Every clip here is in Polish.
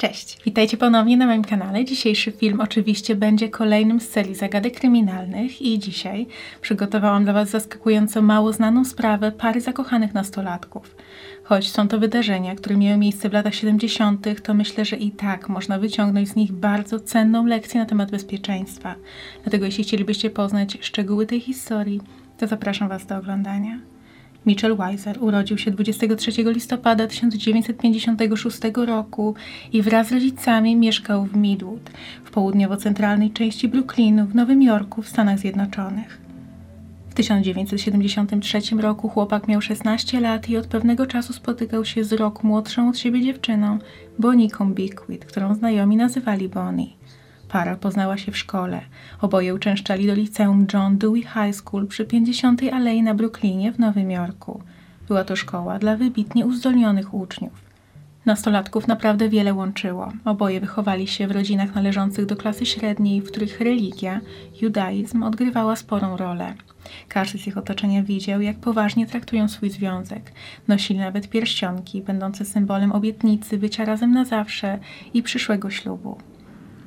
Cześć, witajcie ponownie na moim kanale. Dzisiejszy film oczywiście będzie kolejnym z serii zagadek kryminalnych i dzisiaj przygotowałam dla Was zaskakująco mało znaną sprawę pary zakochanych nastolatków. Choć są to wydarzenia, które miały miejsce w latach 70., to myślę, że i tak można wyciągnąć z nich bardzo cenną lekcję na temat bezpieczeństwa. Dlatego jeśli chcielibyście poznać szczegóły tej historii, to zapraszam Was do oglądania. Mitchell Weiser urodził się 23 listopada 1956 roku i wraz z rodzicami mieszkał w Midwood, w południowo-centralnej części Brooklynu w Nowym Jorku w Stanach Zjednoczonych. W 1973 roku chłopak miał 16 lat i od pewnego czasu spotykał się z rok młodszą od siebie dziewczyną, Boniką Bigwit, którą znajomi nazywali Bonnie. Para poznała się w szkole. Oboje uczęszczali do liceum John Dewey High School przy 50. Alei na Brooklynie w Nowym Jorku. Była to szkoła dla wybitnie uzdolnionych uczniów. Nastolatków naprawdę wiele łączyło. Oboje wychowali się w rodzinach należących do klasy średniej, w których religia, judaizm odgrywała sporą rolę. Każdy z ich otoczenia widział, jak poważnie traktują swój związek. Nosili nawet pierścionki, będące symbolem obietnicy bycia razem na zawsze i przyszłego ślubu.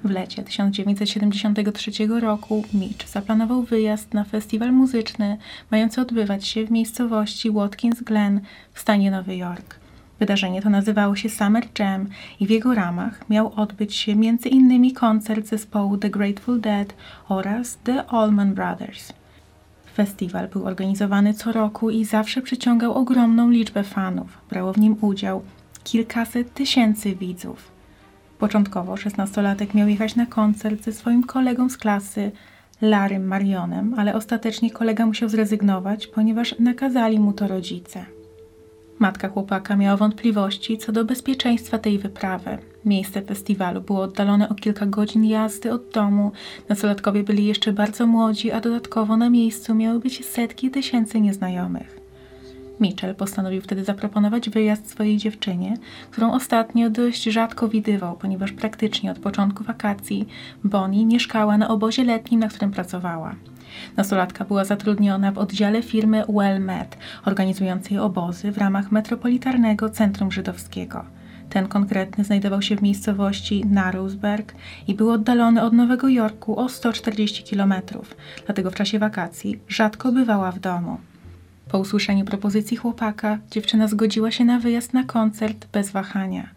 W lecie 1973 roku Mitch zaplanował wyjazd na festiwal muzyczny mający odbywać się w miejscowości Watkins Glen w stanie Nowy Jork. Wydarzenie to nazywało się Summer Jam i w jego ramach miał odbyć się m.in. koncert zespołu The Grateful Dead oraz The Allman Brothers. Festiwal był organizowany co roku i zawsze przyciągał ogromną liczbę fanów. Brało w nim udział kilkaset tysięcy widzów. Początkowo szesnastolatek miał jechać na koncert ze swoim kolegą z klasy, Larym Marionem, ale ostatecznie kolega musiał zrezygnować, ponieważ nakazali mu to rodzice. Matka chłopaka miała wątpliwości co do bezpieczeństwa tej wyprawy. Miejsce festiwalu było oddalone o kilka godzin jazdy od domu. Nastolatkowie byli jeszcze bardzo młodzi, a dodatkowo na miejscu miały być setki tysięcy nieznajomych. Mitchell postanowił wtedy zaproponować wyjazd swojej dziewczynie, którą ostatnio dość rzadko widywał, ponieważ praktycznie od początku wakacji Bonnie mieszkała na obozie letnim, na którym pracowała. Nastolatka była zatrudniona w oddziale firmy WellMed, organizującej obozy w ramach Metropolitarnego Centrum Żydowskiego. Ten konkretny znajdował się w miejscowości Narrowsburg i był oddalony od Nowego Jorku o 140 km, dlatego w czasie wakacji rzadko bywała w domu. Po usłyszeniu propozycji chłopaka, dziewczyna zgodziła się na wyjazd na koncert bez wahania.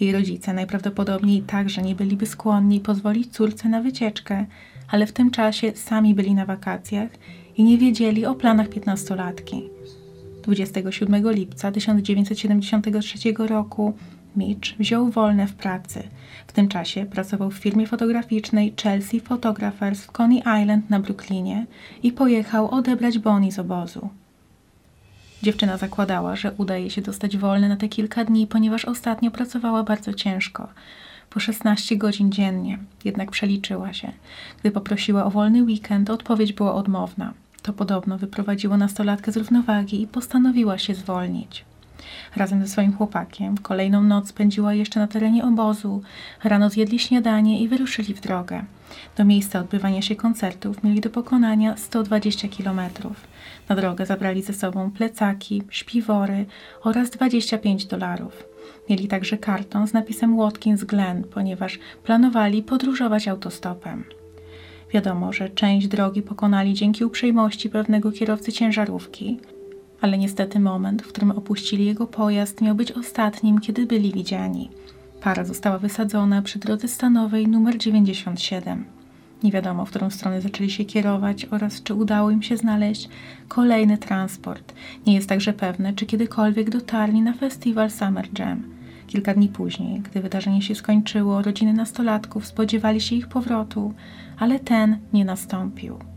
Jej rodzice najprawdopodobniej także nie byliby skłonni pozwolić córce na wycieczkę, ale w tym czasie sami byli na wakacjach i nie wiedzieli o planach piętnastolatki. 27 lipca 1973 roku Mitch wziął wolne w pracy. W tym czasie pracował w firmie fotograficznej Chelsea Photographers w Coney Island na Brooklynie i pojechał odebrać Bonnie z obozu. Dziewczyna zakładała, że uda jej się dostać wolne na te kilka dni, ponieważ ostatnio pracowała bardzo ciężko. Po 16 godzin dziennie, jednak przeliczyła się. Gdy poprosiła o wolny weekend, odpowiedź była odmowna. To podobno wyprowadziło nastolatkę z równowagi i postanowiła się zwolnić. Razem ze swoim chłopakiem kolejną noc spędziła jeszcze na terenie obozu. Rano zjedli śniadanie i wyruszyli w drogę. Do miejsca odbywania się koncertów mieli do pokonania 120 kilometrów. Na drogę zabrali ze sobą plecaki, śpiwory oraz 25 dolarów. Mieli także karton z napisem Watkins Glen, ponieważ planowali podróżować autostopem. Wiadomo, że część drogi pokonali dzięki uprzejmości pewnego kierowcy ciężarówki, ale niestety moment, w którym opuścili jego pojazd, miał być ostatnim, kiedy byli widziani. Para została wysadzona przy drodze stanowej numer 97. Nie wiadomo, w którą stronę zaczęli się kierować oraz czy udało im się znaleźć kolejny transport. Nie jest także pewne, czy kiedykolwiek dotarli na festiwal Summer Jam. Kilka dni później, gdy wydarzenie się skończyło, rodziny nastolatków spodziewali się ich powrotu, ale ten nie nastąpił.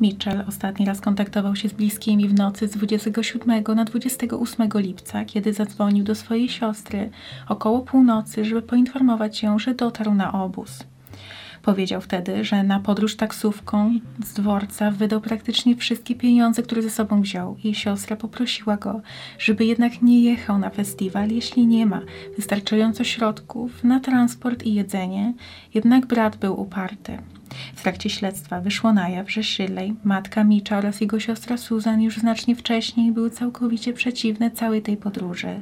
Mitchell ostatni raz kontaktował się z bliskimi w nocy z 27 na 28 lipca, kiedy zadzwonił do swojej siostry około północy, żeby poinformować ją, że dotarł na obóz. Powiedział wtedy, że na podróż taksówką z dworca wydał praktycznie wszystkie pieniądze, które ze sobą wziął i siostra poprosiła go, żeby jednak nie jechał na festiwal, jeśli nie ma wystarczająco środków na transport i jedzenie. Jednak brat był uparty. W trakcie śledztwa wyszło na jaw, że Shirley, matka Mitcha oraz jego siostra Susan już znacznie wcześniej były całkowicie przeciwne całej tej podróży.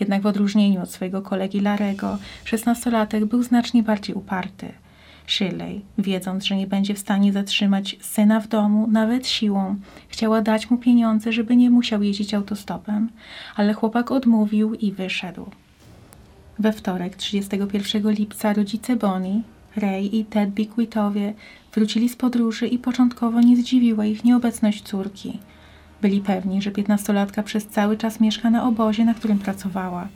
Jednak w odróżnieniu od swojego kolegi Larego, szesnastolatek był znacznie bardziej uparty. Shirley, wiedząc, że nie będzie w stanie zatrzymać syna w domu, nawet siłą, chciała dać mu pieniądze, żeby nie musiał jeździć autostopem, ale chłopak odmówił i wyszedł. We wtorek, 31 lipca, rodzice Bonnie, Ray i Ted Bickwitowie wrócili z podróży i początkowo nie zdziwiła ich nieobecność córki. Byli pewni, że piętnastolatka przez cały czas mieszka na obozie, na którym pracowała.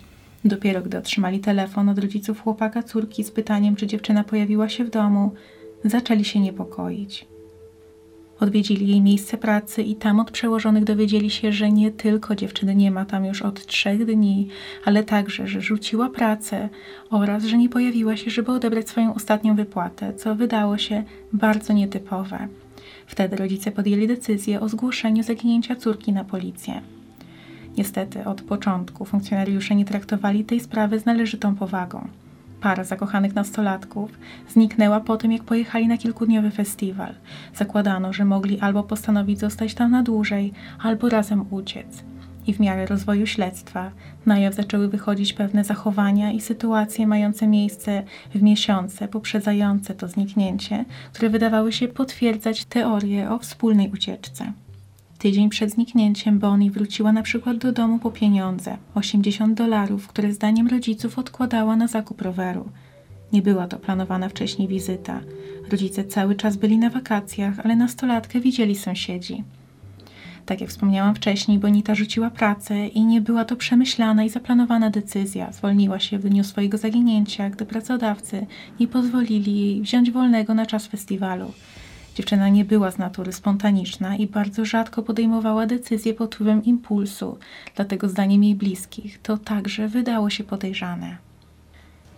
Dopiero gdy otrzymali telefon od rodziców chłopaka córki z pytaniem, czy dziewczyna pojawiła się w domu, zaczęli się niepokoić. Odwiedzili jej miejsce pracy i tam od przełożonych dowiedzieli się, że nie tylko dziewczyny nie ma tam już od trzech dni, ale także, że rzuciła pracę oraz, że nie pojawiła się, żeby odebrać swoją ostatnią wypłatę, co wydało się bardzo nietypowe. Wtedy rodzice podjęli decyzję o zgłoszeniu zaginięcia córki na policję. Niestety, od początku funkcjonariusze nie traktowali tej sprawy z należytą powagą. Para zakochanych nastolatków zniknęła po tym, jak pojechali na kilkudniowy festiwal. Zakładano, że mogli albo postanowić zostać tam na dłużej, albo razem uciec. I w miarę rozwoju śledztwa na jaw zaczęły wychodzić pewne zachowania i sytuacje mające miejsce w miesiące poprzedzające to zniknięcie, które wydawały się potwierdzać teorię o wspólnej ucieczce. Tydzień przed zniknięciem Bonnie wróciła na przykład do domu po pieniądze 80 dolarów, które zdaniem rodziców odkładała na zakup roweru. Nie była to planowana wcześniej wizyta. Rodzice cały czas byli na wakacjach, ale nastolatkę widzieli sąsiedzi. Tak jak wspomniałam wcześniej, Bonita rzuciła pracę i nie była to przemyślana i zaplanowana decyzja. Zwolniła się w dniu swojego zaginięcia, gdy pracodawcy nie pozwolili jej wziąć wolnego na czas festiwalu. Dziewczyna nie była z natury spontaniczna i bardzo rzadko podejmowała decyzje pod wpływem impulsu, dlatego zdaniem jej bliskich to także wydało się podejrzane.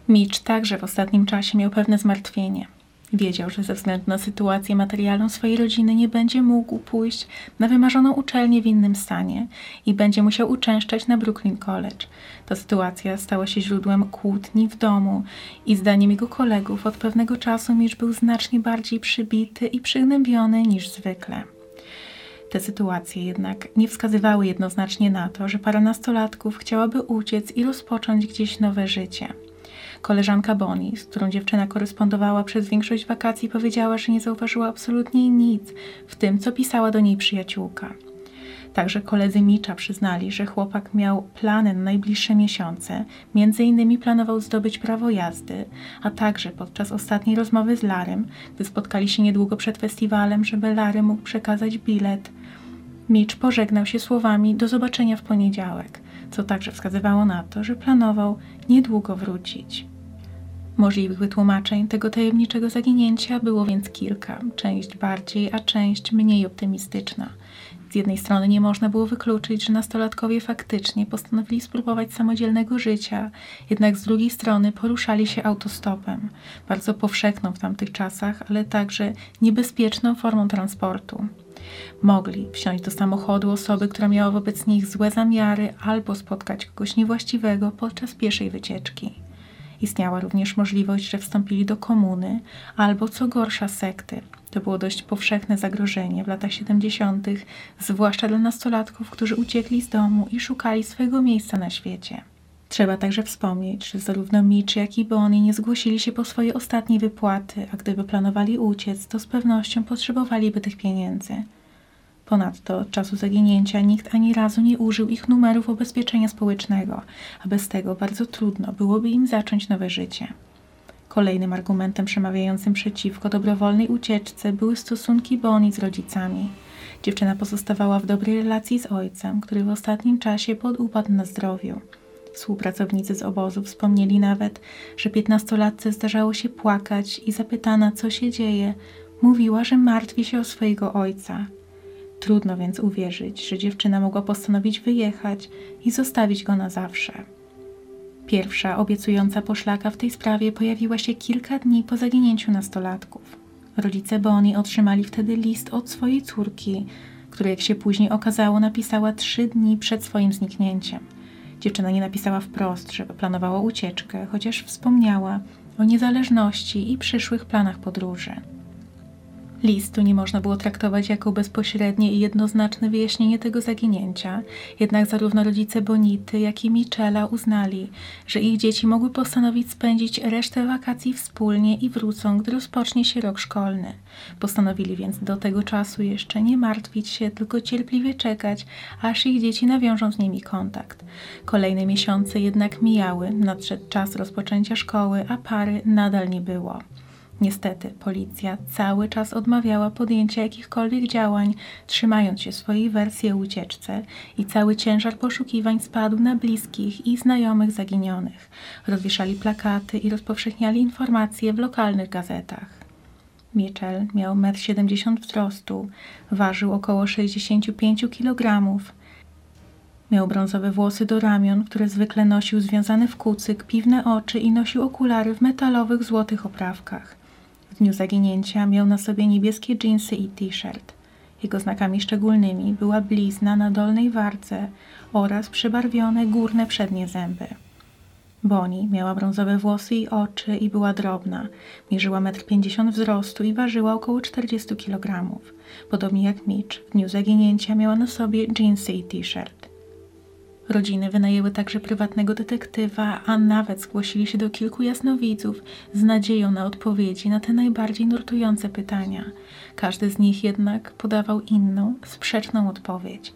Mitch także w ostatnim czasie miał pewne zmartwienie. Wiedział, że ze względu na sytuację materialną swojej rodziny nie będzie mógł pójść na wymarzoną uczelnię w innym stanie i będzie musiał uczęszczać na Brooklyn College. Ta sytuacja stała się źródłem kłótni w domu i zdaniem jego kolegów od pewnego czasu Mitch był znacznie bardziej przybity i przygnębiony niż zwykle. Te sytuacje jednak nie wskazywały jednoznacznie na to, że para nastolatków chciałaby uciec i rozpocząć gdzieś nowe życie. Koleżanka Bonnie, z którą dziewczyna korespondowała przez większość wakacji, powiedziała, że nie zauważyła absolutnie nic w tym, co pisała do niej przyjaciółka. Także koledzy Micza przyznali, że chłopak miał plany na najbliższe miesiące. Między innymi planował zdobyć prawo jazdy, a także podczas ostatniej rozmowy z Larym, gdy spotkali się niedługo przed festiwalem, żeby Lary mógł przekazać bilet. Mitch pożegnał się słowami do zobaczenia w poniedziałek, co także wskazywało na to, że planował niedługo wrócić. Możliwych wytłumaczeń tego tajemniczego zaginięcia było więc kilka, część bardziej, a część mniej optymistyczna. Z jednej strony nie można było wykluczyć, że nastolatkowie faktycznie postanowili spróbować samodzielnego życia, jednak z drugiej strony poruszali się autostopem, bardzo powszechną w tamtych czasach, ale także niebezpieczną formą transportu. Mogli wsiąść do samochodu osoby, która miała wobec nich złe zamiary, albo spotkać kogoś niewłaściwego podczas pierwszej wycieczki. Istniała również możliwość, że wstąpili do komuny albo co gorsza sekty. To było dość powszechne zagrożenie w latach 70., zwłaszcza dla nastolatków, którzy uciekli z domu i szukali swojego miejsca na świecie. Trzeba także wspomnieć, że zarówno Mitch, jak i Bonnie nie zgłosili się po swoje ostatnie wypłaty, a gdyby planowali uciec, to z pewnością potrzebowaliby tych pieniędzy. Ponadto od czasu zaginięcia nikt ani razu nie użył ich numerów ubezpieczenia społecznego, a bez tego bardzo trudno byłoby im zacząć nowe życie. Kolejnym argumentem przemawiającym przeciwko dobrowolnej ucieczce były stosunki Bonnie z rodzicami. Dziewczyna pozostawała w dobrej relacji z ojcem, który w ostatnim czasie podupadł na zdrowiu. Współpracownicy z obozu wspomnieli nawet, że piętnastolatce zdarzało się płakać i zapytana, co się dzieje, mówiła, że martwi się o swojego ojca. Trudno więc uwierzyć, że dziewczyna mogła postanowić wyjechać i zostawić go na zawsze. Pierwsza obiecująca poszlaka w tej sprawie pojawiła się kilka dni po zaginięciu nastolatków. Rodzice Bonnie otrzymali wtedy list od swojej córki, który, jak się później okazało, napisała trzy dni przed swoim zniknięciem. Dziewczyna nie napisała wprost, że planowała ucieczkę, chociaż wspomniała o niezależności i przyszłych planach podróży. Listu nie można było traktować jako bezpośrednie i jednoznaczne wyjaśnienie tego zaginięcia, jednak zarówno rodzice Bonity, jak i Michela uznali, że ich dzieci mogły postanowić spędzić resztę wakacji wspólnie i wrócą, gdy rozpocznie się rok szkolny. Postanowili więc do tego czasu jeszcze nie martwić się, tylko cierpliwie czekać, aż ich dzieci nawiążą z nimi kontakt. Kolejne miesiące jednak mijały, nadszedł czas rozpoczęcia szkoły, a pary nadal nie było. Niestety, policja cały czas odmawiała podjęcia jakichkolwiek działań, trzymając się swojej wersji o ucieczce i cały ciężar poszukiwań spadł na bliskich i znajomych zaginionych. Rozwieszali plakaty i rozpowszechniali informacje w lokalnych gazetach. Mitchell miał 1,70 m wzrostu, ważył około 65 kg. Miał brązowe włosy do ramion, które zwykle nosił związane w kucyk, piwne oczy i nosił okulary w metalowych złotych oprawkach dniu zaginięcia miał na sobie niebieskie dżinsy i t-shirt. Jego znakami szczególnymi była blizna na dolnej wardze oraz przybarwione górne przednie zęby. Bonnie miała brązowe włosy i oczy i była drobna. Mierzyła 1,50 m wzrostu i ważyła około 40 kg. Podobnie jak Mitch, w dniu zaginięcia miała na sobie dżinsy i t-shirt. Rodziny wynajęły także prywatnego detektywa, a nawet zgłosili się do kilku jasnowidzów z nadzieją na odpowiedzi na te najbardziej nurtujące pytania. Każdy z nich jednak podawał inną, sprzeczną odpowiedź.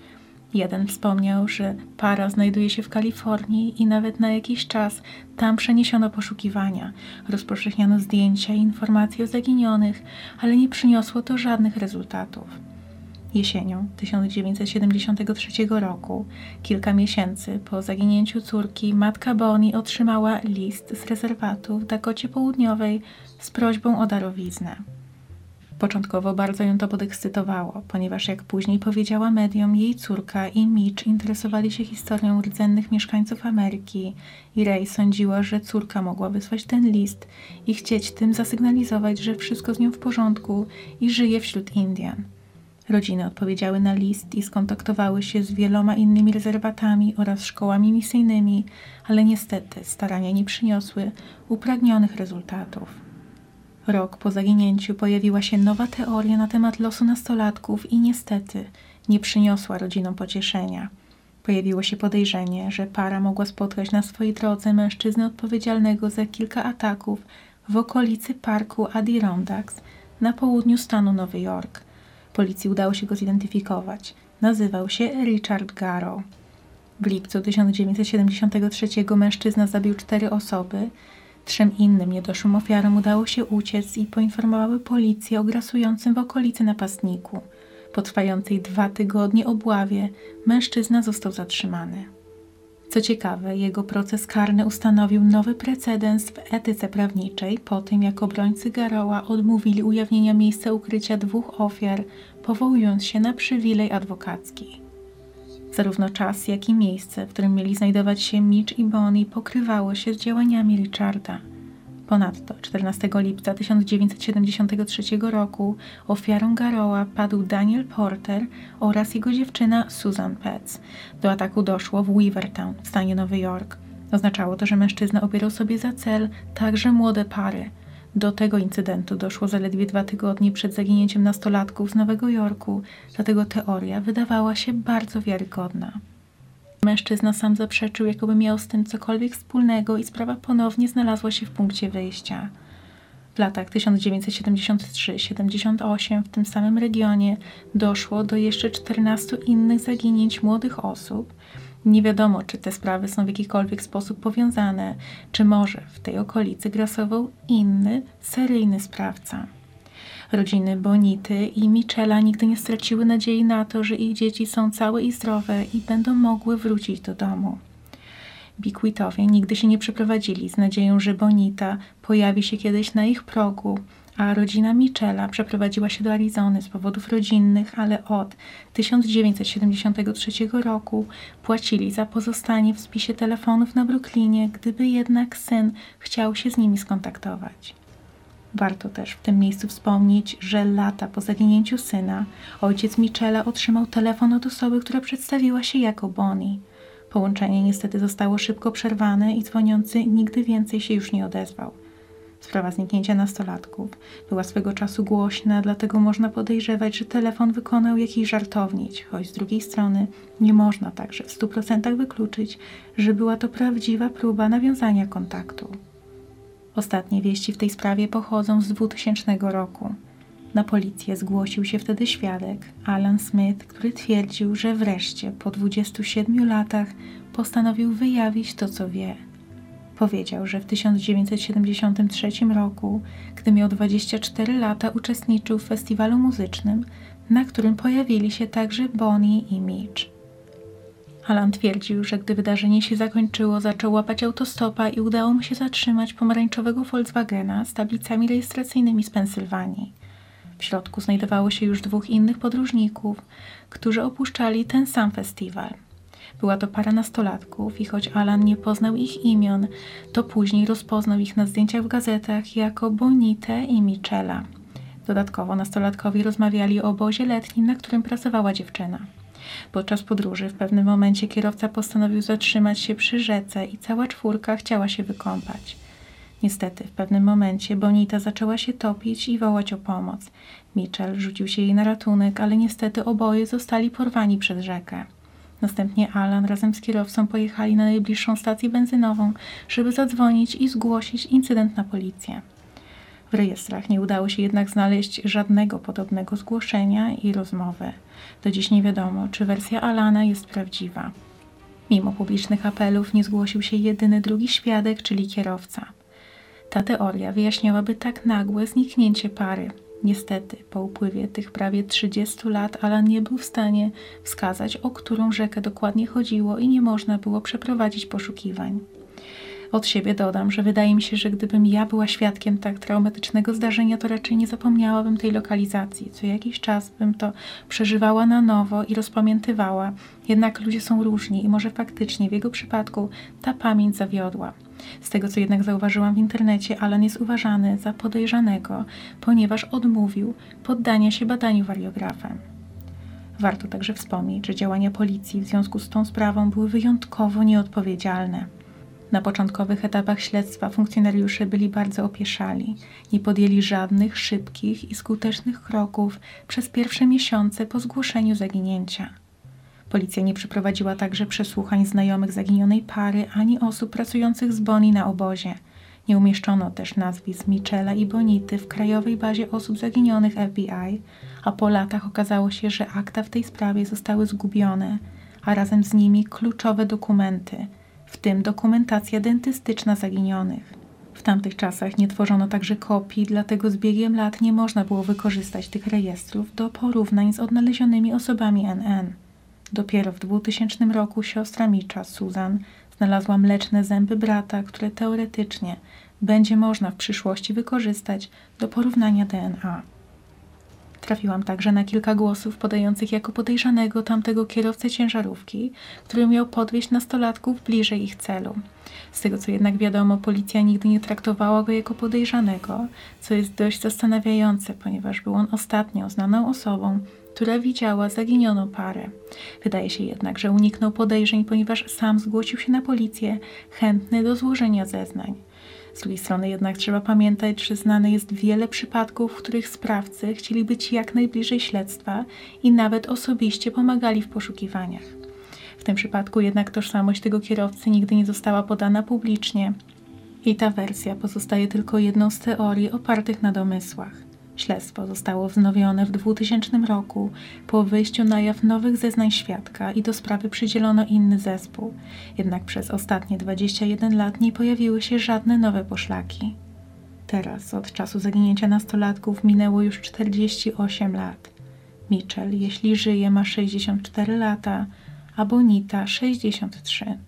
Jeden wspomniał, że para znajduje się w Kalifornii i nawet na jakiś czas tam przeniesiono poszukiwania. Rozpowszechniano zdjęcia i informacje o zaginionych, ale nie przyniosło to żadnych rezultatów. Jesienią 1973 roku, kilka miesięcy po zaginięciu córki, matka Bonnie otrzymała list z rezerwatu w Dakocie Południowej z prośbą o darowiznę. Początkowo bardzo ją to podekscytowało, ponieważ jak później powiedziała mediom, jej córka i Mitch interesowali się historią rdzennych mieszkańców Ameryki i Ray sądziła, że córka mogła wysłać ten list i chcieć tym zasygnalizować, że wszystko z nią w porządku i żyje wśród Indian. Rodziny odpowiedziały na list i skontaktowały się z wieloma innymi rezerwatami oraz szkołami misyjnymi, ale niestety starania nie przyniosły upragnionych rezultatów. Rok po zaginięciu pojawiła się nowa teoria na temat losu nastolatków i niestety nie przyniosła rodzinom pocieszenia. Pojawiło się podejrzenie, że para mogła spotkać na swojej drodze mężczyznę odpowiedzialnego za kilka ataków w okolicy parku Adirondacks na południu stanu Nowy Jork – Policji udało się go zidentyfikować. Nazywał się Richard Garrow. W lipcu 1973 mężczyzna zabił cztery osoby. Trzem innym niedoszłym ofiarom udało się uciec i poinformowały policję o grasującym w okolicy napastniku. Po trwającej dwa tygodnie obławie mężczyzna został zatrzymany. Co ciekawe, jego proces karny ustanowił nowy precedens w etyce prawniczej po tym, jak obrońcy Garoła odmówili ujawnienia miejsca ukrycia dwóch ofiar, powołując się na przywilej adwokacki. Zarówno czas, jak i miejsce, w którym mieli znajdować się Mitch i Bonnie, pokrywało się z działaniami Richarda – Ponadto 14 lipca 1973 roku ofiarą Garoła padł Daniel Porter oraz jego dziewczyna Susan Petz. Do ataku doszło w Weavertown w stanie Nowy Jork. Oznaczało to, że mężczyzna obierał sobie za cel także młode pary. Do tego incydentu doszło zaledwie dwa tygodnie przed zaginięciem nastolatków z Nowego Jorku, dlatego teoria wydawała się bardzo wiarygodna. Mężczyzna sam zaprzeczył, jakoby miał z tym cokolwiek wspólnego i sprawa ponownie znalazła się w punkcie wyjścia. W latach 1973-78 w tym samym regionie doszło do jeszcze 14 innych zaginięć młodych osób. Nie wiadomo, czy te sprawy są w jakikolwiek sposób powiązane, czy może w tej okolicy grasował inny, seryjny sprawca. Rodziny Bonity i Michela nigdy nie straciły nadziei na to, że ich dzieci są całe i zdrowe i będą mogły wrócić do domu. Bikwitowie nigdy się nie przeprowadzili z nadzieją, że Bonita pojawi się kiedyś na ich progu, a rodzina Michela przeprowadziła się do Arizony z powodów rodzinnych, ale od 1973 roku płacili za pozostanie w spisie telefonów na Brooklynie, gdyby jednak syn chciał się z nimi skontaktować. Warto też w tym miejscu wspomnieć, że lata po zaginięciu syna ojciec Michela otrzymał telefon od osoby, która przedstawiła się jako Bonnie. Połączenie niestety zostało szybko przerwane i dzwoniący nigdy więcej się już nie odezwał. Sprawa zniknięcia nastolatków była swego czasu głośna, dlatego można podejrzewać, że telefon wykonał jakiś żartownić, choć z drugiej strony nie można także w stu procentach wykluczyć, że była to prawdziwa próba nawiązania kontaktu. Ostatnie wieści w tej sprawie pochodzą z 2000 roku. Na policję zgłosił się wtedy świadek Alan Smith, który twierdził, że wreszcie po 27 latach postanowił wyjawić to, co wie. Powiedział, że w 1973 roku, gdy miał 24 lata, uczestniczył w festiwalu muzycznym, na którym pojawili się także Bonnie i Mitch. Alan twierdził, że gdy wydarzenie się zakończyło, zaczął łapać autostopa i udało mu się zatrzymać pomarańczowego Volkswagena z tablicami rejestracyjnymi z Pensylwanii. W środku znajdowało się już dwóch innych podróżników, którzy opuszczali ten sam festiwal. Była to para nastolatków i choć Alan nie poznał ich imion, to później rozpoznał ich na zdjęciach w gazetach jako Bonite i Michela. Dodatkowo nastolatkowie rozmawiali o obozie letnim, na którym pracowała dziewczyna. Podczas podróży w pewnym momencie kierowca postanowił zatrzymać się przy rzece i cała czwórka chciała się wykąpać. Niestety, w pewnym momencie Bonita zaczęła się topić i wołać o pomoc. Mitchell rzucił się jej na ratunek, ale niestety oboje zostali porwani przez rzekę. Następnie Alan razem z kierowcą pojechali na najbliższą stację benzynową, żeby zadzwonić i zgłosić incydent na policję. W rejestrach nie udało się jednak znaleźć żadnego podobnego zgłoszenia i rozmowy. Do dziś nie wiadomo, czy wersja Alana jest prawdziwa. Mimo publicznych apelów nie zgłosił się jedyny drugi świadek, czyli kierowca. Ta teoria wyjaśniałaby tak nagłe zniknięcie pary. Niestety, po upływie tych prawie 30 lat Alan nie był w stanie wskazać, o którą rzekę dokładnie chodziło i nie można było przeprowadzić poszukiwań. Od siebie dodam, że wydaje mi się, że gdybym ja była świadkiem tak traumatycznego zdarzenia, to raczej nie zapomniałabym tej lokalizacji. Co jakiś czas bym to przeżywała na nowo i rozpamiętywała. Jednak ludzie są różni i może faktycznie w jego przypadku ta pamięć zawiodła. Z tego, co jednak zauważyłam w internecie, Alan jest uważany za podejrzanego, ponieważ odmówił poddania się badaniu wariografem. Warto także wspomnieć, że działania policji w związku z tą sprawą były wyjątkowo nieodpowiedzialne. Na początkowych etapach śledztwa funkcjonariusze byli bardzo opieszali. Nie podjęli żadnych szybkich i skutecznych kroków przez pierwsze miesiące po zgłoszeniu zaginięcia. Policja nie przeprowadziła także przesłuchań znajomych zaginionej pary ani osób pracujących z Boni na obozie. Nie umieszczono też nazwisk Michela i Bonity w krajowej bazie osób zaginionych FBI, a po latach okazało się, że akta w tej sprawie zostały zgubione, a razem z nimi kluczowe dokumenty – w tym dokumentacja dentystyczna zaginionych. W tamtych czasach nie tworzono także kopii, dlatego z biegiem lat nie można było wykorzystać tych rejestrów do porównań z odnalezionymi osobami NN. Dopiero w 2000 roku siostra Micza, Susan, znalazła mleczne zęby brata, które teoretycznie będzie można w przyszłości wykorzystać do porównania DNA. Trafiłam także na kilka głosów podających jako podejrzanego tamtego kierowcę ciężarówki, który miał podwieźć nastolatków bliżej ich celu. Z tego co jednak wiadomo, policja nigdy nie traktowała go jako podejrzanego, co jest dość zastanawiające, ponieważ był on ostatnią znaną osobą, która widziała zaginioną parę. Wydaje się jednak, że uniknął podejrzeń, ponieważ sam zgłosił się na policję, chętny do złożenia zeznań. Z drugiej strony jednak trzeba pamiętać, że znane jest wiele przypadków, w których sprawcy chcieli być jak najbliżej śledztwa i nawet osobiście pomagali w poszukiwaniach. W tym przypadku jednak tożsamość tego kierowcy nigdy nie została podana publicznie i ta wersja pozostaje tylko jedną z teorii opartych na domysłach. Śledztwo zostało wznowione w 2000 roku po wyjściu na jaw nowych zeznań świadka i do sprawy przydzielono inny zespół. Jednak przez ostatnie 21 lat nie pojawiły się żadne nowe poszlaki. Teraz, od czasu zaginięcia nastolatków, minęło już 48 lat. Mitchell, jeśli żyje, ma 64 lata, a Bonita 63.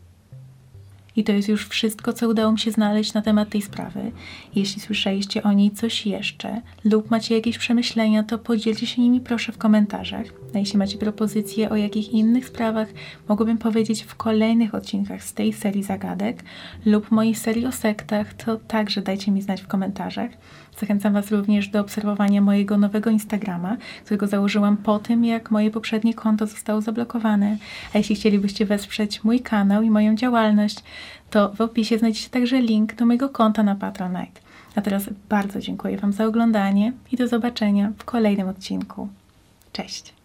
I to jest już wszystko, co udało mi się znaleźć na temat tej sprawy. Jeśli słyszeliście o niej coś jeszcze lub macie jakieś przemyślenia, to podzielcie się nimi proszę w komentarzach. A jeśli macie propozycje, o jakich innych sprawach mogłabym powiedzieć w kolejnych odcinkach z tej serii zagadek lub mojej serii o sektach, to także dajcie mi znać w komentarzach. Zachęcam Was również do obserwowania mojego nowego Instagrama, którego założyłam po tym, jak moje poprzednie konto zostało zablokowane. A jeśli chcielibyście wesprzeć mój kanał i moją działalność, to w opisie znajdziecie także link do mojego konta na Patronite. A teraz bardzo dziękuję Wam za oglądanie i do zobaczenia w kolejnym odcinku. Cześć!